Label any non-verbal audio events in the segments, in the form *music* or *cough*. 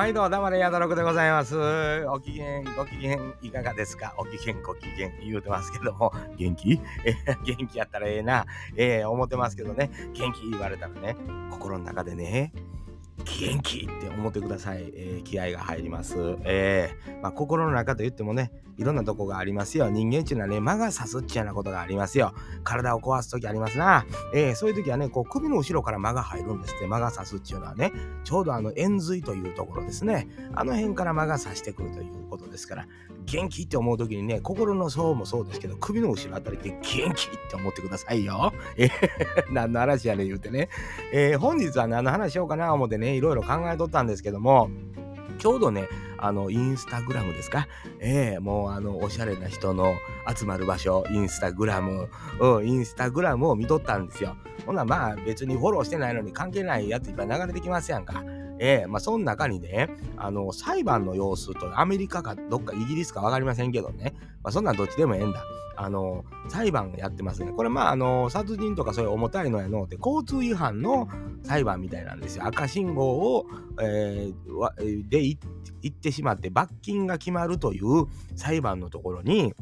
毎度黙れやだろくでございます。お機嫌、ご機嫌いかがですか？お機嫌、ご機嫌言うてますけども、元気？え元気やったらええな。ええ思ってますけどね、元気言われたらね、心の中でね、元気って思ってください。えー、気合が入ります。えー、まあ、心の中と言ってもね、いろんなとこがありますよ。人間っていうのはね、魔が差すっちゃなことがありますよ。体を壊す時ありますな。えー、そういう時はね、こう首の後ろから間が入るんですって。魔が差すっていうのはね、ちょうどあの円髄というところですね。あの辺から魔が差してくるということですから、元気って思う時にね、心の層もそうですけど、首の後ろあたりで元気って思ってくださいよ。えー、*laughs* 何の話やねん言うてね。えー、本日は何の話しようかな思ってね、いろいろ考えとったんですけども、ちょうどね、あの、インスタグラムですか？ええー、もうあの、おしゃれな人の集まる場所、インスタグラム、うん、インスタグラムを見とったんですよ。ほな、まあ別にフォローしてないのに関係ないやついっぱい流れてきますやんか。ええー、まあその中にね、あの、裁判の様子とアメリカかどっかイギリスかわかりませんけどね、まあそんなんどっちでもええんだ。あの、裁判やってますね。これまあ、あの、殺人とかそういう重たいのやのって、交通違反の裁判みたいなんですよ。赤信号を、えー、で行ってしまって罰金が決まるという裁判のところに、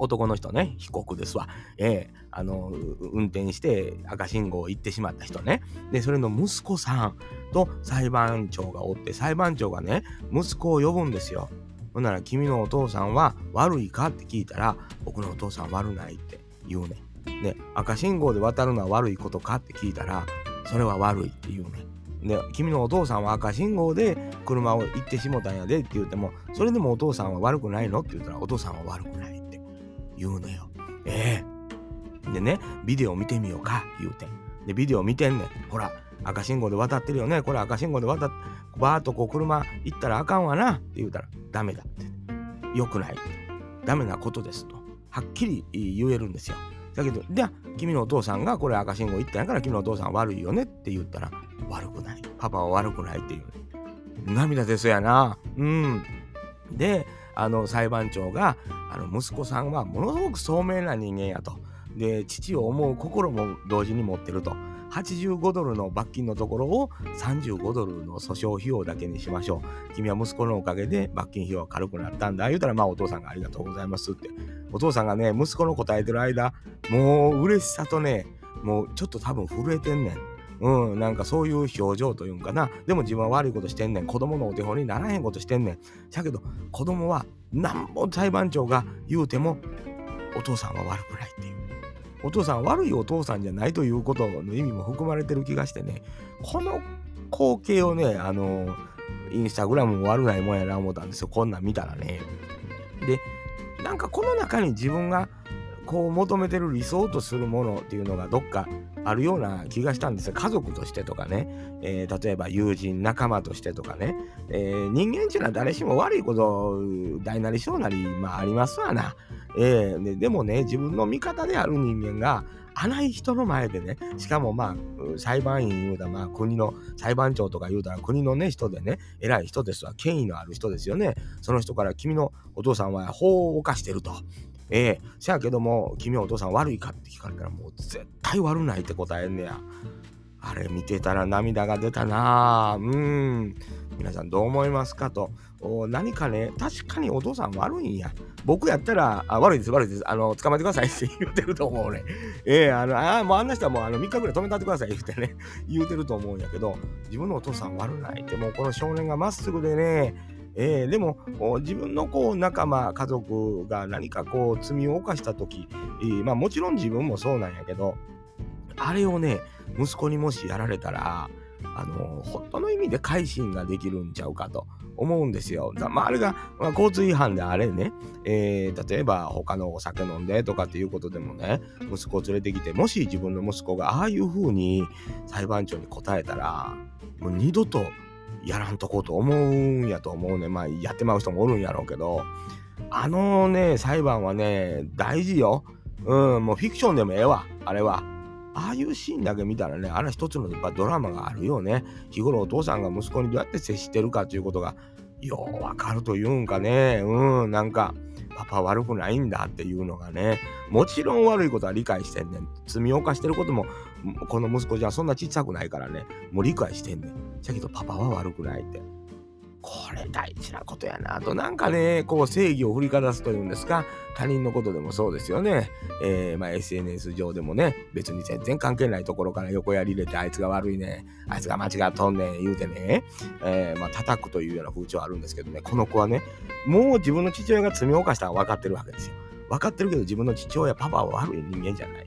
男の人ね、被告ですわ。えー、あの、運転して赤信号を行ってしまった人ね。で、それの息子さんと裁判長がおって、裁判長がね、息子を呼ぶんですよ。ほんなら、君のお父さんは悪いか？って聞いたら、僕のお父さん悪ないって言うね。で、赤信号で渡るのは悪いことか？って聞いたら、それは悪いって言うね。で、君のお父さんは赤信号で車を行ってしもたんやでって言っても、それでもお父さんは悪くないの？って言ったら、お父さんは悪くない言うのよ。ええー、でね、ビデオ見てみようか、言うて。で、ビデオ見てんねん。ほら、赤信号で渡ってるよね。これ赤信号で渡って、バーっとこう車行ったらあかんわなって言うたら、ダメだって。よくない。ダメなことですと。はっきり言えるんですよ。だけど、じゃあ、君のお父さんがこれ赤信号行ったんやから君のお父さん悪いよねって言ったら、悪くない。パパは悪くないっていう、涙ですやな。うん。で、あの裁判長が、あの息子さんはものすごく聡明な人間やと。で、父を思う心も同時に持ってると。85ドルの罰金のところを35ドルの訴訟費用だけにしましょう。君は息子のおかげで罰金費用は軽くなったんだ。言うたら、まあお父さんがありがとうございますって。お父さんがね、息子の答えてる間、もう嬉しさとね、もうちょっと多分震えてんねん。うん、なんかそういう表情というんかな。でも自分は悪いことしてんねん。子供のお手本にならへんことしてんねん。だけど、子供はなんぼ裁判長が言うても、お父さんは悪くないっていう。お父さん悪いお父さんじゃないということの意味も含まれてる気がしてね、この光景をね、あの、インスタグラムも悪ないもんやな思ったんですよ。こんなん見たらね。で、なんかこの中に自分がこう求めてる理想とするものっていうのがどっかあるような気がしたんですよ。家族としてとかね、えー、例えば友人、仲間としてとかね、えー、人間っていうのは誰しも悪いこと大なり小なり、まあありますわな。えー、でもね、自分の味方である人間が、あない人の前でね、しかもまあ、裁判員言うたら、まあ、国の裁判長とか言うたら、国のね、人でね、偉い人ですわ、権威のある人ですよね。その人から、君のお父さんは法を犯してると。ええー、せやけども、君はお父さん悪いかって聞かれたら、もう絶対悪ないって答えんねや。あれ見てたら涙が出たなうん。皆さんどう思いますかと。何かね、確かにお父さん悪いんや。僕やったら、あ悪いです、悪いです。あの、捕まえてくださいって *laughs* 言うてると思うね。ええー、あの、あもうあんな人はもうあの3日ぐらい止めたってください言うてね、*laughs* 言うてると思うんやけど、自分のお父さん悪ないって、もうこの少年がまっすぐでね、えー、でも自分のこう仲間家族が何かこう罪を犯した時、えー、まあもちろん自分もそうなんやけどあれをね息子にもしやられたらあの本当の意味で改心ができるんちゃうかと思うんですよ。まあ、あれが、まあ、交通違反であれね、えー、例えば他のお酒飲んでとかっていうことでもね、息子を連れてきて、もし自分の息子がああいう風に裁判長に答えたら、もう二度とやらんとこうと思うんやと思うね。まあ、やってまう人もおるんやろうけど、あのね、裁判はね、大事よ。うん、もうフィクションでもええわ、あれは。ああいうシーンだけ見たらね、あれ一つのやっぱドラマがあるよね。日頃お父さんが息子にどうやって接してるかということが、ようわかるというんかね。うん、なんか、パパ悪くないんだっていうのがね、もちろん悪いことは理解してんねん。罪を犯してることも、この息子じゃそんなちっちゃくないからね、もう理解してんねん。だけどパパは悪くないって。これ大事なことやなと、なんかね、こう正義を振りかざすというんですか、他人のことでもそうですよね。えー、まあ SNS 上でもね、別に全然関係ないところから横やり入れて、あいつが悪いね、あいつが間違っとんねん言うてね、えー、まあ叩くというような風潮あるんですけどね、この子はね、もう自分の父親が罪を犯したのは分かってるわけですよ。分かってるけど自分の父親、パパは悪い人間じゃない。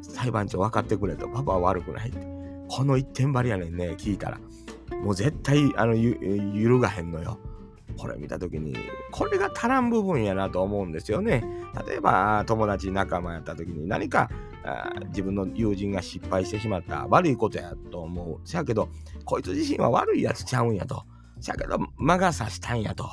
裁判長分かってくれと、パパは悪くないって。この一点張りやねんね、聞いたら。もう絶対、あの、揺るがへんのよ。これ見た時に、これが足らん部分やなと思うんですよね。例えば、友達仲間やった時に何か自分の友人が失敗してしまった悪いことやと思う。せやけど、こいつ自身は悪いやつちゃうんやと。せやけど、魔が差したんやと。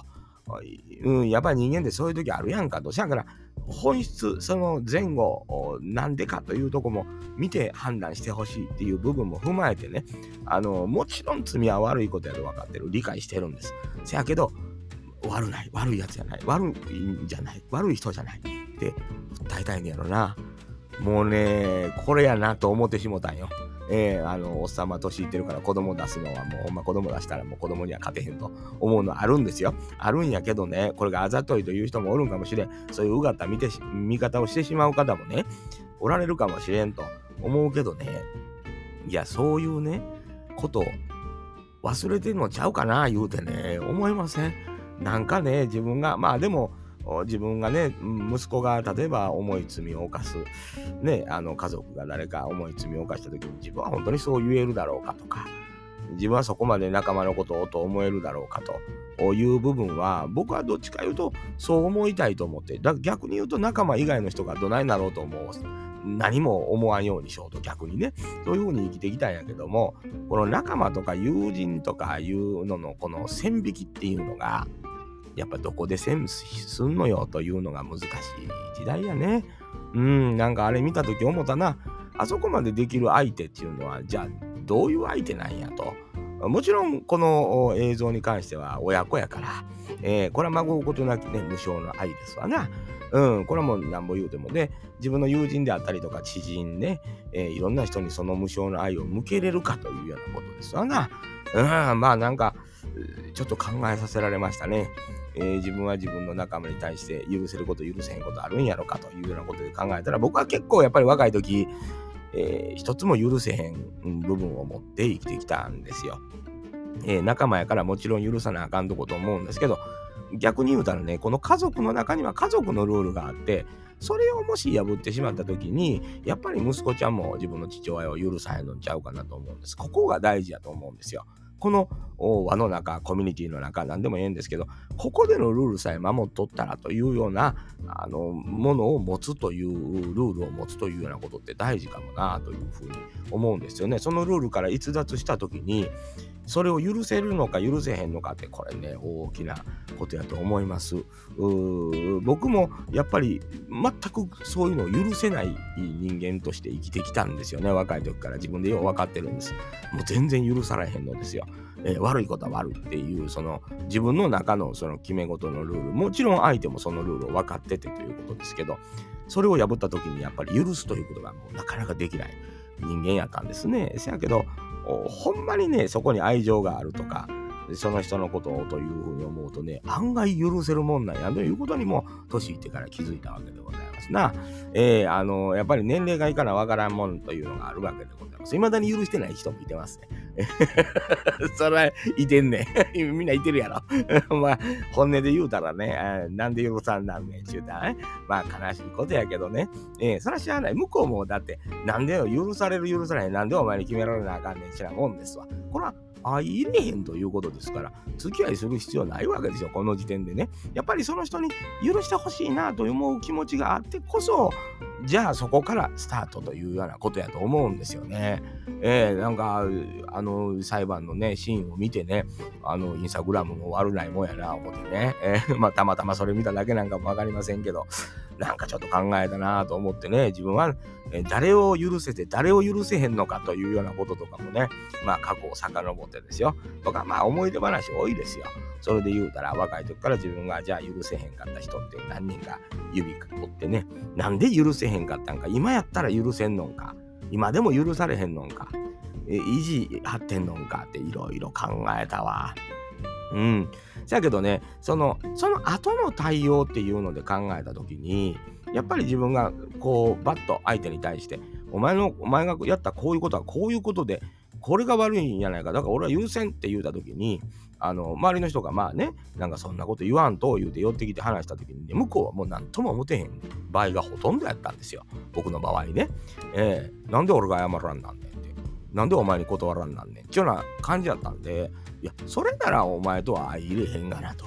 うん、やっぱり人間ってそういう時あるやんかと。せやから、本質、その前後、なんでかというとこも見て判断してほしいっていう部分も踏まえてね、あの、もちろん罪は悪いことやと分かってる、理解してるんです。せやけど、悪ない、悪いやつじゃない、悪いんじゃない、悪い人じゃないって訴えたいんやろな。もうね、これやなと思ってしもたんよ。えー、あの、おっさま年いってるから子供出すのはもうほんま子供出したらもう子供には勝てへんと思うのあるんですよ。あるんやけどね、これがあざといという人もおるんかもしれん。そういううがった見て見方をしてしまう方もね、おられるかもしれんと思うけどね、いや、そういうね、こと忘れてんのちゃうかな言うてね、思いませんなんかね、自分が、まあでも、自分がね、息子が例えば重い罪を犯す、ね、あの家族が誰か重い罪を犯した時に自分は本当にそう言えるだろうかとか、自分はそこまで仲間のことをと思えるだろうかという部分は、僕はどっちか言うとそう思いたいと思って、だ逆に言うと仲間以外の人がどないなろうと思う。何も思わんようにしようと逆にね、そういうふうに生きてきたんやけども、この仲間とか友人とかいうののこの線引きっていうのが、やっぱどこでセンスすんのよというのが難しい時代やね。うん、なんかあれ見た時思ったな。あそこまでできる相手っていうのは、じゃあどういう相手なんやと。もちろんこの映像に関しては親子やから、えー、これは孫うことなきね、無償の愛ですわな。うん、これはもうなんぼ言うてもね、自分の友人であったりとか知人ね、えー、いろんな人にその無償の愛を向けれるかというようなことですわな。うん、まあなんか、ちょっと考えさせられましたね。えー、自分は自分の仲間に対して許せること許せへんことあるんやろかというようなことで考えたら僕は結構やっぱり若い時、えー、一つも許せへん部分を持って生きてきたんですよ。えー、仲間やからもちろん許さなあかんとこと思うんですけど逆に言うたらねこの家族の中には家族のルールがあってそれをもし破ってしまった時にやっぱり息子ちゃんも自分の父親を許さへんのちゃうかなと思うんです。ここが大事だと思うんですよ。この輪の中、コミュニティの中、何でもええんですけど、ここでのルールさえ守っとったらというようなあのものを持つというルールを持つというようなことって大事かもなというふうに思うんですよね。そのルールから逸脱した時に、それを許せるのか許せへんのかってこれね大きなことやと思います。僕もやっぱり全くそういうのを許せない人間として生きてきたんですよね。若い時から。自分でよう分かってるんです。もう全然許されへんのですよ、えー、悪いことは悪いっていうその自分の中のその決め事のルール。もちろん相手もそのルールを分かっててということですけどそれを破った時にやっぱり許すということがもうなかなかできない人間やったんですね。せやけどほんまにね、そこに愛情があるとか、その人のことをというふうに思うとね、案外許せるもんなんやということにも、年いってから気づいたわけでございますな。えー、あの、やっぱり年齢がいかなわからんもんというのがあるわけでございます。未だに許してない人もいてますね。*laughs* それはいてんねん。*laughs* みんないてるやろ。*laughs* まあ、本音で言うたらね、なんで許さんなんねんちゅうたらね。まあ、悲しいことやけどね。えー、それは知らない。向こうもだって、なんでよ、許される許さない。なんでお前に決められなあかんねん知らんもんですわ。これは入れへんということですから、付き合いする必要ないわけですよ、この時点でね。やっぱりその人に許してほしいなと思う気持ちがあってこそ、じゃあそこからスタートというようなことやと思うんですよね。えー、なんか、あの、裁判のね、シーンを見てね、あの、インスタグラムも悪ないもんやな、思ってね。えー、まあ、たまたまそれ見ただけなんかもわかりませんけど、なんかちょっと考えたなと思ってね、自分は、え誰を許せて誰を許せへんのかというようなこととかもね、まあ過去を遡ってですよ。とかまあ思い出話多いですよ。それで言うたら若い時から自分がじゃあ許せへんかった人って何人か指取ってね、なんで許せへんかったんか、今やったら許せんのか、今でも許されへんのんか、え維持張ってんのかっていろいろ考えたわ。うん。せやけどね、その、その後の対応っていうので考えた時に、やっぱり自分がこう、バッと相手に対して、お前の、お前がやったこういうことはこういうことで、これが悪いんじゃないか。だから俺は優先って言うた時に、あの、周りの人がまあね、なんかそんなこと言わんと言うて寄ってきて話した時に、ね、向こうはもう何とも思てへん場合がほとんどやったんですよ。僕の場合ね。えー、なんで俺が謝らんなんねんって。なんでお前に断らんなんねん。っていうような感じやったんで、いや、それならお前とは相入れへんがなと。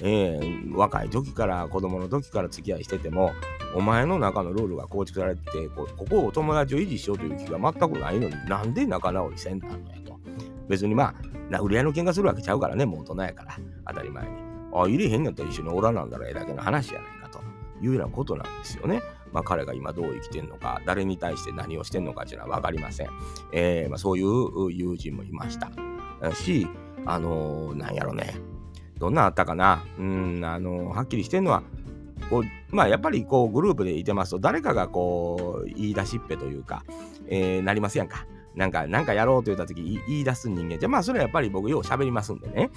えー、若い時から子供の時から付き合いしてても、お前の中のルールが構築されてこここを友達を維持しようという気が全くないのになんで仲直りせんなんのやと。別にまあ、殴り合いの喧嘩するわけちゃうからね、もう大人やから、当たり前に。あ、入れへんやったら一緒におらなんだらええだけの話やないかというようなことなんですよね。まあ彼が今どう生きてんのか、誰に対して何をしてんのかっていうのは分かりません。えー、まあ、そういう友人もいました。し、あのー、なんやろね。どんなあったかな？うん、あのー、はっきりしてんのは、こうまあやっぱりこうグループでいてますと誰かがこう言い出しっぺというか、えー、なりますやんか。なんか、なんかやろうと言った時言い出す人間じゃ、まあそれはやっぱり僕よう喋りますんでね、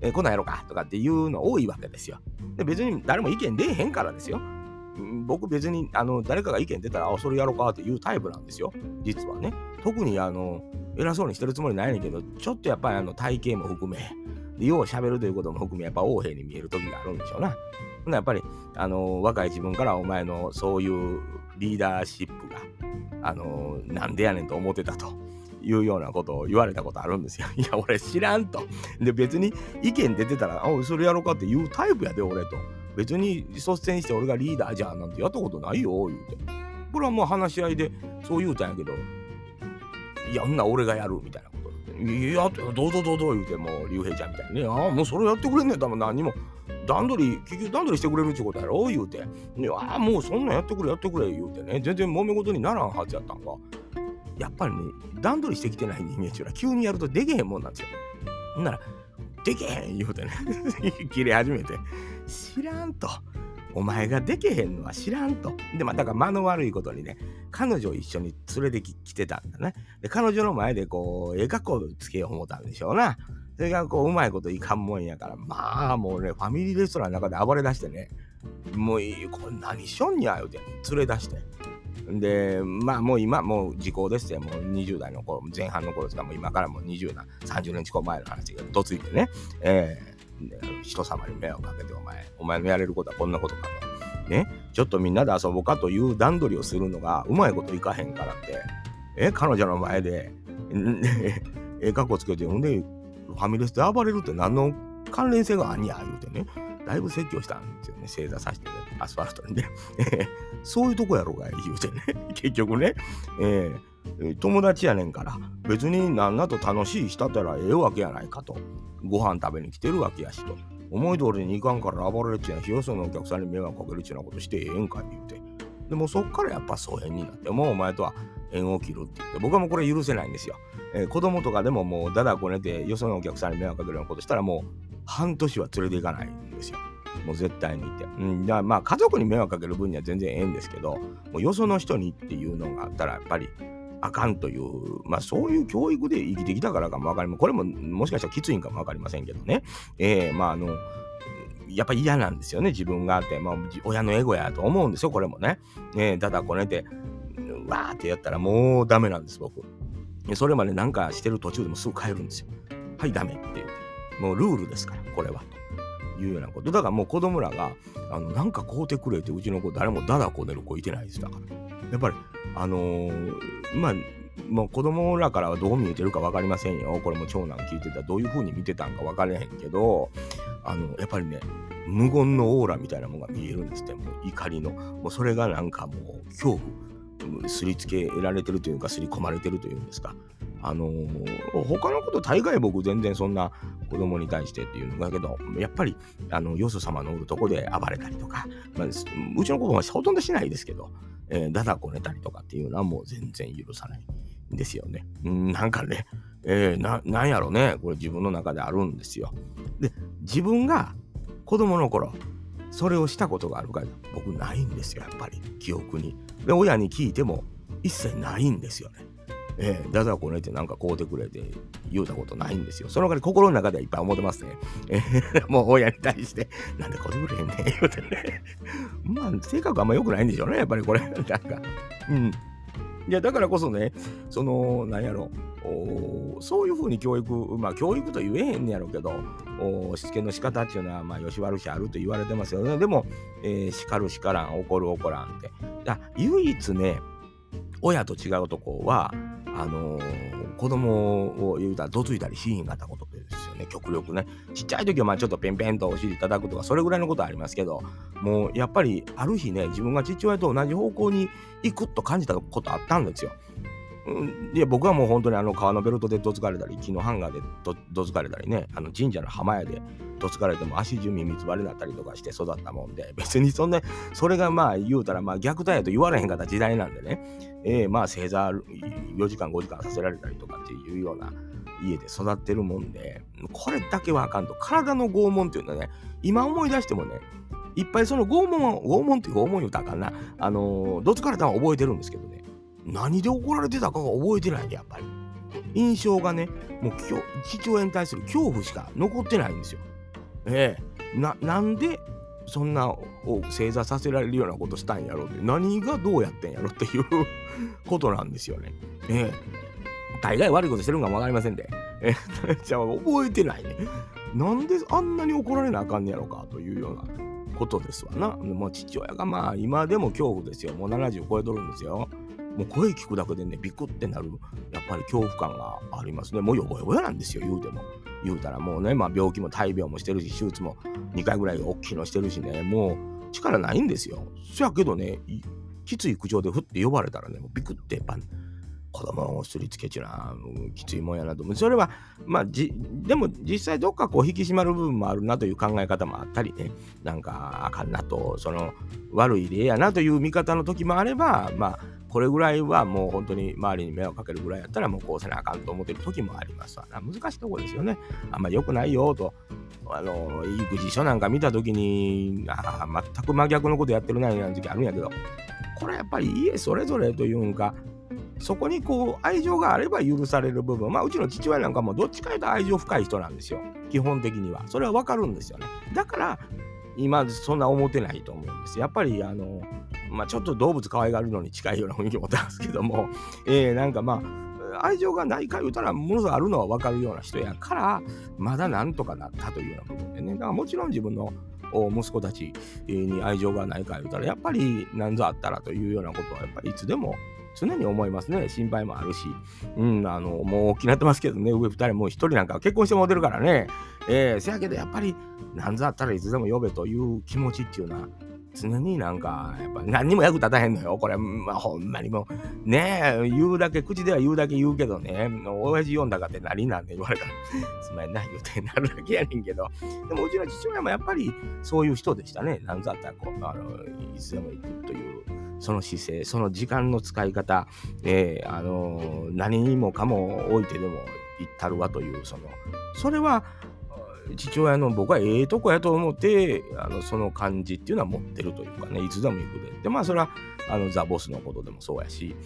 えー、こんなんやろうか？とかっていうの多いわけですよ。で別に誰も意見出えへんからですよ。僕別にあの誰かが意見出たら、あ、それやろうかっていうタイプなんですよ。実はね。特にあの、偉そうにしてるつもりないねんけど、ちょっとやっぱりあの体型も含め、よう喋るということも含め、やっぱ横柄に見える時があるんでしょうな。やっぱり、あの、若い自分からお前のそういうリーダーシップが、あの、なんでやねんと思ってたと。いうようなことを言われたことあるんですよ。*laughs* いや、俺知らんと。で、別に意見出てたら、あ、それやろうかって言うタイプやで、俺と。別に率先して俺がリーダーじゃんなんてやったことないよ、言うて。これはもう話し合いでそう言うたんやけど、いや、んな俺がやるみたいなこと。いや、どうぞどうぞ言うて、もう、竜兵ちゃんみたいにね、ああ、もうそれやってくれんねんだも、何も。段取り、結局段取りしてくれるってことやろ言うて。ねああ、もうそんなんやってくれ、やってくれ、言うてね。全然揉め事にならんはずやったんが。やっぱりね、段取りしてきてない人間っていうのは急にやるとできへんもんなんですよ。ほんなら、できへん言うてね、*laughs* 切れ始めて、知らんと。お前がでけへんのは知らんと。で、まあ、だから間の悪いことにね、彼女を一緒に連れてきてたんだね。で、彼女の前でこう、ええ格好つけよう思ったんでしょうな。それがこう、うまいこといかんもんやから、まあ、もうね、ファミリーレストランの中で暴れ出してね、もういい、これ何しょんにゃ、言うて、連れ出して。で、まあもう今、もう時効ですよ。もう20代の頃、前半の頃ですか、もう今からもう20年、30年近く前の話がどついてね、えー、人様に迷惑かけて、お前、お前のやれることはこんなことかと。ね、ちょっとみんなで遊ぼうかという段取りをするのがうまいこといかへんからって、え、彼女の前で、ええ、格好つけて、ほんで、ファミレスで暴れるって何の関連性があんや、言うてね。だいぶ説教したんですよね。正座させて、ね、アスファルトにね。*laughs* そういうとこやろうが言うてね。*laughs* 結局ね、えー、友達やねんから、別になんなと楽しいしたたらええわけやないかと。ご飯食べに来てるわけやしと。思い通りに行かんから暴れるっちゅうのは、よそのお客さんに迷惑かけるちゅうなことしてええんかって言うて。でもそっからやっぱ疎遠になって、もうお前とは縁を切るって言って、僕はもうこれ許せないんですよ。えー、子供とかでももうだだこねて、よそのお客さんに迷惑かけるようなことしたらもう半年は連れて行かないんですよ。もう絶対にいて。うん、だからまあ家族に迷惑かける分には全然ええんですけど、もうよその人にっていうのがあったらやっぱりあかんという、まあそういう教育で生きてきたからかもわかりません。これももしかしたらきついんかもわかりませんけどね。えー、まああの、やっぱ嫌なんですよね、自分があって。まあ親のエゴやと思うんですよ、これもね。えー、だだこねて、わーってやったらもうダメなんです、僕。それまでなんかしてる途中でもすぐ帰るんですよ。はい、ダメって言って。もうルールですから、これは。というようなこと。だからもう子供らが、あの、なんか買うてくれって、うちの子誰もダダこねる子いてないです。だから。やっぱり、あのー、まあ、もう子供らからはどう見えてるか分かりませんよ。これも長男聞いてたらどういう風に見てたんか分からへんけど、あの、やっぱりね、無言のオーラみたいなものが見えるんですって、もう怒りの。もうそれがなんかもう恐怖、すりつけられてるというか、すり込まれてるというんですか。あのー、他のこと大概僕全然そんな子供に対してっていうのだけど、やっぱり、あの、よそ様のおるとこで暴れたりとか、まあ、うちの子供はほとんどしないですけど、えー、だだこねたりとかっていうのはもう全然許さないんですよね。んなんかね、えー、な、なんやろね、これ自分の中であるんですよ。で、自分が子供の頃、それをしたことがあるか僕ないんですよ、やっぱり、記憶に。で、親に聞いても一切ないんですよね。えー、だだこねてなんか買うてくれて言うたことないんですよ。その代わり心の中ではいっぱい思ってますね。えー、*laughs* もう親に対して、なんで買うてくれへんねん言うてね。まあ、性格あんま良くないんでしょうね、やっぱりこれ。なんか。うん。いや、だからこそね、その、なんやろ、そういうふうに教育、まあ、教育と言えへんねやろうけど、しつけの仕方っていうのは、まあ、よし悪しあると言われてますよね。でも、えー、叱る叱らん、怒る怒らんって。唯一ね、親と違うとこは、あのー、子供を言うたらどついたりしひんかったことね、極力ね。ちっちゃい時はまあちょっとペンペンとお尻叩くとか、それぐらいのことはありますけど、もうやっぱりある日ね、自分が父親と同じ方向に行くと感じたことあったんですよ。で僕はもう本当にあの川のベルトでどつかれたり木のハンガーでどどつかれたりねあの神社の浜屋でどつかれても足中身三つ割れになったりとかして育ったもんで別にそんなそれがまあ言うたらまあ虐待やと言われへんかった時代なんでね、えー、まあ正座4時間5時間させられたりとかっていうような家で育ってるもんでこれだけはあかんと体の拷問っていうのはね今思い出してもねいっぱいその拷問は拷問っていう拷問言うたらあかんなあのどつかれたのは覚えてるんですけどね何で怒られてたかが覚えてないんで、やっぱり。印象がね、もう父親に対する恐怖しか残ってないんですよ。ええな、なんでそんなを正座させられるようなことしたんやろうって、何がどうやってんやろっていう *laughs* ことなんですよね。ええ大概悪いことしてるんかもわかりませんで。ええ *laughs* じゃあ覚えてないね。なんであんなに怒られなあかんねやろかというようなことですわな。もう父親がまあ今でも恐怖ですよ。もう70超えとるんですよ。もう声聞くだけでね、ビクってなる、やっぱり恐怖感がありますね。もうよぼよぼやなんですよ、言うても。言うたらもうね、まあ病気も大病もしてるし、手術も2回ぐらい大きいのしてるしね、もう力ないんですよ。そやけどね、きつい口調でふって呼ばれたらね、もうビクってやっぱ、子供をすりつけちゅな、きついもんやなと思う。それは、まあ、じ、でも実際どっかこう引き締まる部分もあるなという考え方もあったりね、なんかあかんなと、その悪い例やなという見方の時もあれば、まあ、これぐらいはもう本当に周りに迷惑かけるぐらいやったらもうこうせなあかんと思ってる時もありますわな。難しいとこですよね。あんま良くないよと。あの、育児書なんか見た時に、ああ全く真逆のことやってるないう時あるんやけど、これやっぱり家それぞれというか、そこにこう愛情があれば許される部分。まあうちの父親なんかもどっちかというと愛情深い人なんですよ。基本的には。それはわかるんですよね。だから今そんな思ってないと思うんです。やっぱりあのまあ、ちょっと動物可愛がるのに近いような雰囲気持ってますけども、えー、なんかまあ、愛情がないか言うたら、ものすごいあるのは分かるような人やから、まだなんとかなったというような部分でね。だからもちろん自分の息子たちに愛情がないか言うたら、やっぱり何ぞあったらというようなことは、やっぱりいつでも常に思いますね。心配もあるし。うん、あの、もう大きなってますけどね、上2人、もう1人なんか結婚しても出るからね。えー、せやけどやっぱり、何ぞあったらいつでも呼べという気持ちっていうのは、常になんか、やっぱ何にも役立たへんのよ。これ、まあ、ほんまにもう、ねえ、言うだけ、口では言うだけ言うけどね、親父読んだかって何なんで言われたら、すまんな、言うてなるだけやねんけど、でもうちの父親もやっぱりそういう人でしたね。なんざったらこう、あの、いつでも行くという。その姿勢、その時間の使い方、えー、あの何にもかも置いてでも行ったるわという、その、それは、父親の僕はええとこやと思ってあのその感じっていうのは持ってるというかねいつでも行くで。でまあそれはあのザ・ボスのことでもそうやし、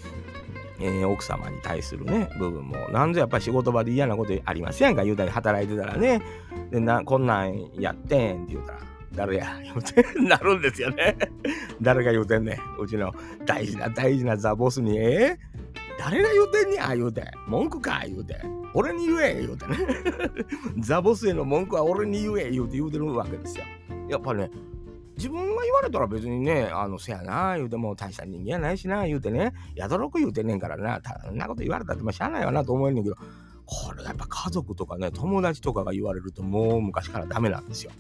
えー、奥様に対するね部分もなんぞやっぱり仕事場で嫌なことありますやんか言うたり働いてたらね。でなこんなんやってんって言うたら誰や？言うてなるんですよね。誰が言うてんねん。うちの大事な大事なザ・ボスに。え？ー誰が言うてんねや言うて。文句か言うて。俺に言え言うてね。*laughs* ザボスへの文句は俺に言え言うて言うてるわけですよ。やっぱね自分が言われたら別にね、あの、せやな、言うても大した人間やないしな、言うてね、やどろく言うてんねんからな、そんなこと言われたって、まあ、しゃあないわなと思えんねんけど、これやっぱ家族とかね、友達とかが言われるともう昔からダメなんですよ。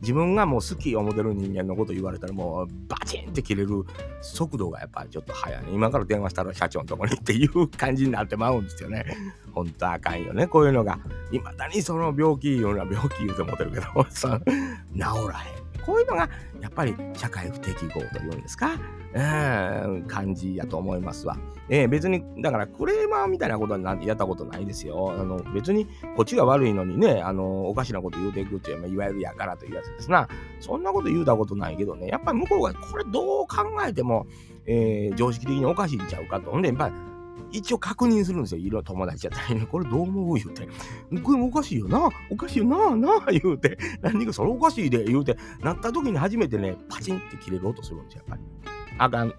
自分がもう好き思ってる人間のこと言われたらもうバチンって切れる速度がやっぱりちょっと速い、ね。今から電話したら社長のとこにっていう感じになってまうんですよね。本当あかんよね。こういうのが。いまだにその病気いうのは病気言うて思ってるけど、治らへん。こういうのがやっぱり社会不適合というんですか、うん、感じやと思いますわ。えー、別に、だからクレーマーみたいなことはやったことないですよ。あの別にこっちが悪いのにね、あのおかしなこと言うていくっていう、いわゆるやからというやつですな。そんなこと言うたことないけどね、やっぱり向こうがこれどう考えても、えー、常識的におかしいんちゃうかと。ほんで、やっぱり一応確認するんですよ。いろいろ友達やったら、これどう思う言うて。これもおかしいよな。おかしいよな、なあ言うて。何かそれおかしいで言うて。なった時に初めてね、パチンって切れる音するんですよ、やっぱり。あかん。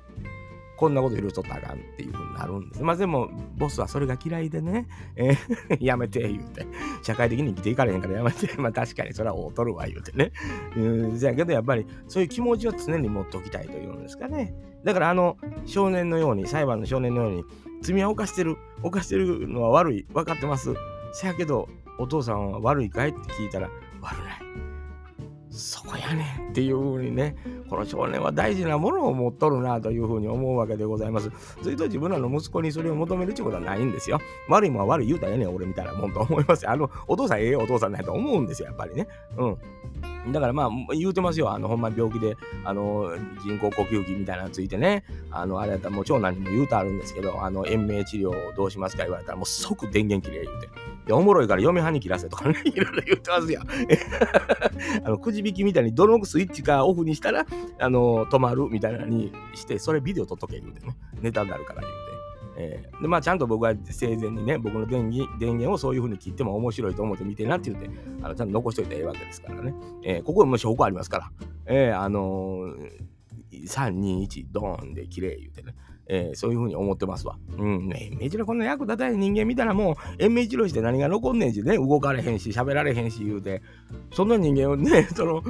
こんなこと許しとったらあかんっていう風になるんです。まあでも、ボスはそれが嫌いでね、えー *laughs* やめて言うて、社会的に生きていかれへんからやめて、*laughs* まあ確かにそれは劣るわ言うてね。うん、じゃけどやっぱりそういう気持ちを常に持っておきたいというんですかね。だからあの少年のように、裁判の少年のように、罪は犯してる、犯してるのは悪い、分かってます。せやけど、お父さんは悪いかいって聞いたら、悪ない。そこやねんっていうふうにね、この少年は大事なものを持っとるなというふうに思うわけでございます。ずっと自分らの息子にそれを求めるってことはないんですよ。悪いもんは悪い言うたらええねん、俺みたいなもんと思います。あの、お父さんええお父さんだと思うんですよ、やっぱりね。うん。だからまあ言うてますよ。あの、ほんま病気で、あの、人工呼吸器みたいなのついてね、あの、あれやったらもう長男にも言うとあるんですけど、あの、延命治療をどうしますか言われたらもう即電源切れ言うて。で、おもろいから嫁はに切らせとかね、*laughs* いろいろ言ってますよ。*laughs* あの、くじ引きみたいにどのスイッチかオフにしたら、あの、止まるみたいなのにして、それビデオ撮っとけ言うてね、ネタになるから言うて。えー、でまあちゃんと僕は生前にね僕の電源電源をそういうふうに切っても面白いと思って見てなって言ってあのちゃんと残しといたらええわけですからね、えー、ここも証拠ありますから、えー、あのー、321ドーンで綺麗言うてねえー、そういうふうに思ってますわ。うん、ね、延命治療こんな役立たない人間見たらもう延命治療して何が残んねんしね、動かれへんし、喋られへんし言うて、そんな人間をね、*laughs* その、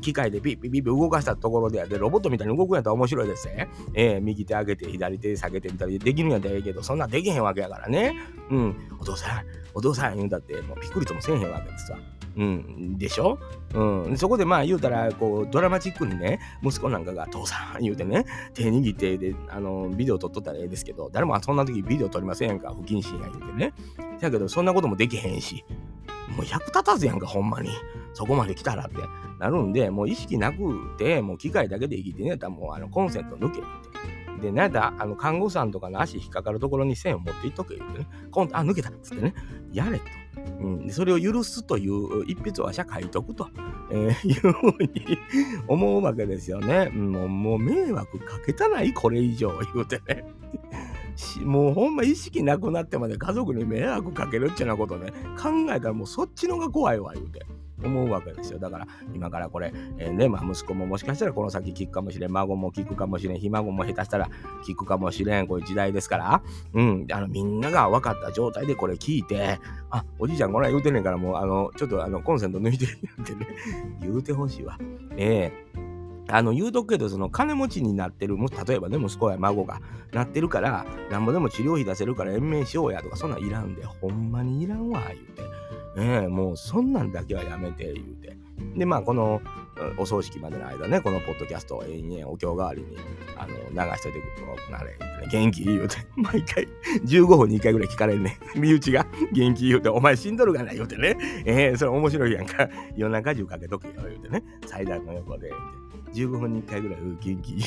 機械でピッピッピッピ動かしたところでやで、ロボットみたいに動くんやったら面白いですね。えー、右手上げて、左手下げてみたりできるんやったらええけど、そんなできへんわけやからね。うん、お父さん、お父さん言うんだって、もうピクリともせえへんわけですわ。うん、でしょ、うん、そこでまあ言うたらこうドラマチックにね息子なんかが「父さん」言うてね手握ってであのビデオ撮っとったらええですけど誰もそんな時ビデオ撮りませんやんか不謹慎や言うてね。だけどそんなこともできへんしもう役立たずやんかほんまに。そこまで来たらって。なるんでもう意識なくてもう機械だけで生きてねたらもうあのコンセント抜けって。で、なんだ、あの、看護さんとかの足引っかかるところに線を持っていっとけ言うてね、コンあ、抜けたっつってね、やれと。うん、それを許すという一筆は社書いとくと、えー、いうふうに思うわけですよね。もうもう迷惑かけたないこれ以上言うてね。もうほんま意識なくなってまで家族に迷惑かけるっていうようなことね考えたらもうそっちのが怖いわ言うて。思うわけですよ。だから今からこれ、えー、ね、まあ息子ももしかしたらこの先聞くかもしれん、孫も聞くかもしれん、ひ孫も下手したら聞くかもしれん、こういう時代ですから、うん、あのみんなが分かった状態でこれ聞いて、あ、おじいちゃんこれ言うてんねんからもう、あの、ちょっとあのコンセント抜いてってね、*laughs* 言うてほしいわ。ええ。ーあの言うとくけど、その金持ちになってる、も例えばね、息子や孫がなってるから、なんぼでも治療費出せるから延命しようやとか、そんなんいらんで、ほんまにいらんわ、言うて。ええもうそんなんだけはやめて言うて。で、まあ、このお葬式までの間ね、このポッドキャストを延々お経代わりにあの流しといてくなれ、元気言うて、*laughs* 毎回15分に1回ぐらい聞かれんね。*laughs* 身内が元気言うて、お前死んどるがな言うてね。えー、それ面白いやんか。夜中中かけとけよ言うてね。祭壇の横で。言うて15分に1回ぐらい、元気。*laughs*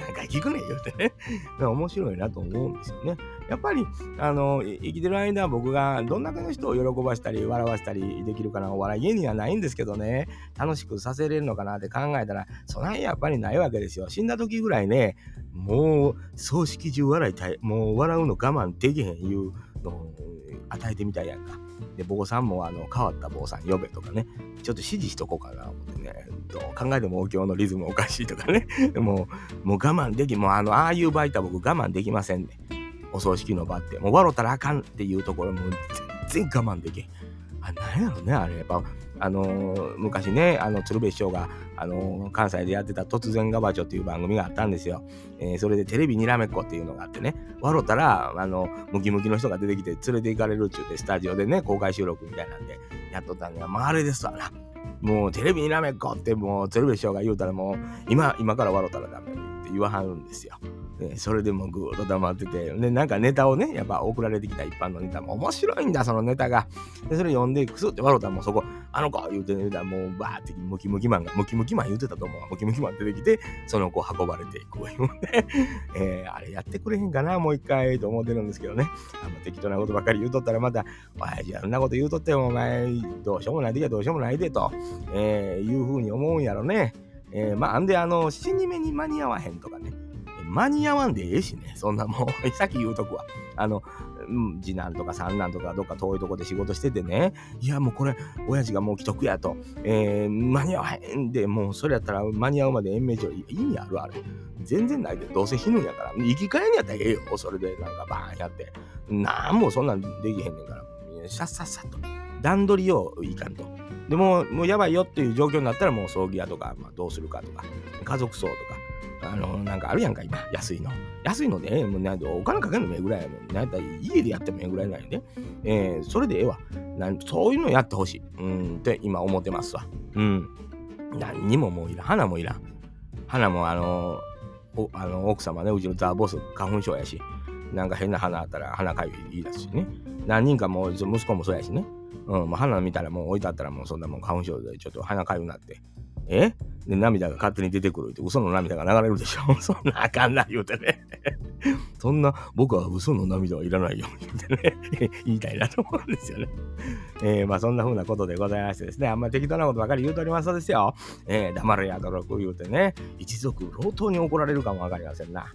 何回聞くねん言うてね。面白いなと思うんですよね。やっぱり、あの、生きてる間、僕がどんだけの人を喜ばしたり、笑わしたりできるかな、お笑い芸人はないんですけどね、楽しくさせれるのかなって考えたら、そないやっぱりないわけですよ。死んだ時ぐらいね、もう、葬式中笑いたい、もう笑うの我慢できへんいうのを与えてみたいやんか。で、坊さんもあの変わった坊さん呼べとかね、ちょっと指示しとこうかな思ってね、どう考えてもお経のリズムおかしいとかね、*laughs* もう、もう我慢でき、もうあの、ああいう場合って僕我慢できませんね。お葬式の場って。もう笑ったらあかんっていうところも全然我慢できん。あ、なんやろね、あれ。やっぱ、あのー、昔ね、あの、鶴瓶師匠が、あのー、関西でやってた突然ガバチョっていう番組があったんですよ。えー、それでテレビにらめっこっていうのがあってね、笑ったら、あの、ムキムキの人が出てきて連れて行かれるっちゅうて、スタジオでね、公開収録みたいなんでやっとったんが、まああれですわな。もうテレビにらめっこってもう鶴瓶師匠が言うたらもう今今から笑ったらダメって言わはるんですよ。ね、それでもぐーっと黙ってて、で、なんかネタをね、やっぱ送られてきた一般のネタも面白いんだ、そのネタが。で、それ読んで、くすって笑うたらもうそこ、あの子言うてね、もうバーってムキムキマンが、ムキムキマン言うてたと思う。ムキムキマン出てきて、その子運ばれていく。ね、*laughs* えー、あれやってくれへんかな、もう一回と思ってるんですけどね。あの適当なことばっかり言うとったらまた、親父あんなこと言うとっても、お前、どうしようもないで、どうしようもないでと、えー、いうふうに思うんやろね。えー、まあ、んで、あの、死に目に間に合わへんとかね。間に合わんでええしね。そんなもう、*laughs* さっき言うとくわ。あの、うん次男とか三男とかどっか遠いとこで仕事しててね、いやもうこれ、親父がもう既得やと、えー、間に合わへんで、もうそれやったら間に合うまで延命上意味あるあれ。全然ないで、どうせ死ぬんやから、生き返んやったらええよ、それでなんかバーンやって。なんもそんなんできへんねんから、さっさっさと。段取りをいかんと。でも、もうやばいよっていう状況になったらもう葬儀屋とか、まあ、どうするかとか、家族葬とか、あの、なんかあるやんか、今、安いの。安いので、もうなんお金かけるのもええぐらいやもん。なんだ家でやってもええぐらいなんよね。えー、それでええわなん。そういうのやってほしい。うんって今思ってますわ。うん。何にももういらん。花もいらん。花もあのおあの奥様ね、うちのザ・ボス、花粉症やし、なんか変な花あったら花かゆい言い出すしね。何人かもう息子もそうやしね。うん、まあ、花見たらもう置いてあったらもうそんなもん花粉症でちょっと鼻かゆなって。え？で、涙が勝手に出てくるって、嘘の涙が流れるでしょ *laughs* そんなあかんない言うてね。*laughs* そんな、僕は嘘の涙はいらないよ、言うてね、*laughs* 言いたいなと思うんですよね。えー、まあそんな風なことでございましてですね、あんまり適当なことばかり言うとおりますとですよ。えー、黙れや泥く言うてね、一族老頭に怒られるかもわかりませんな。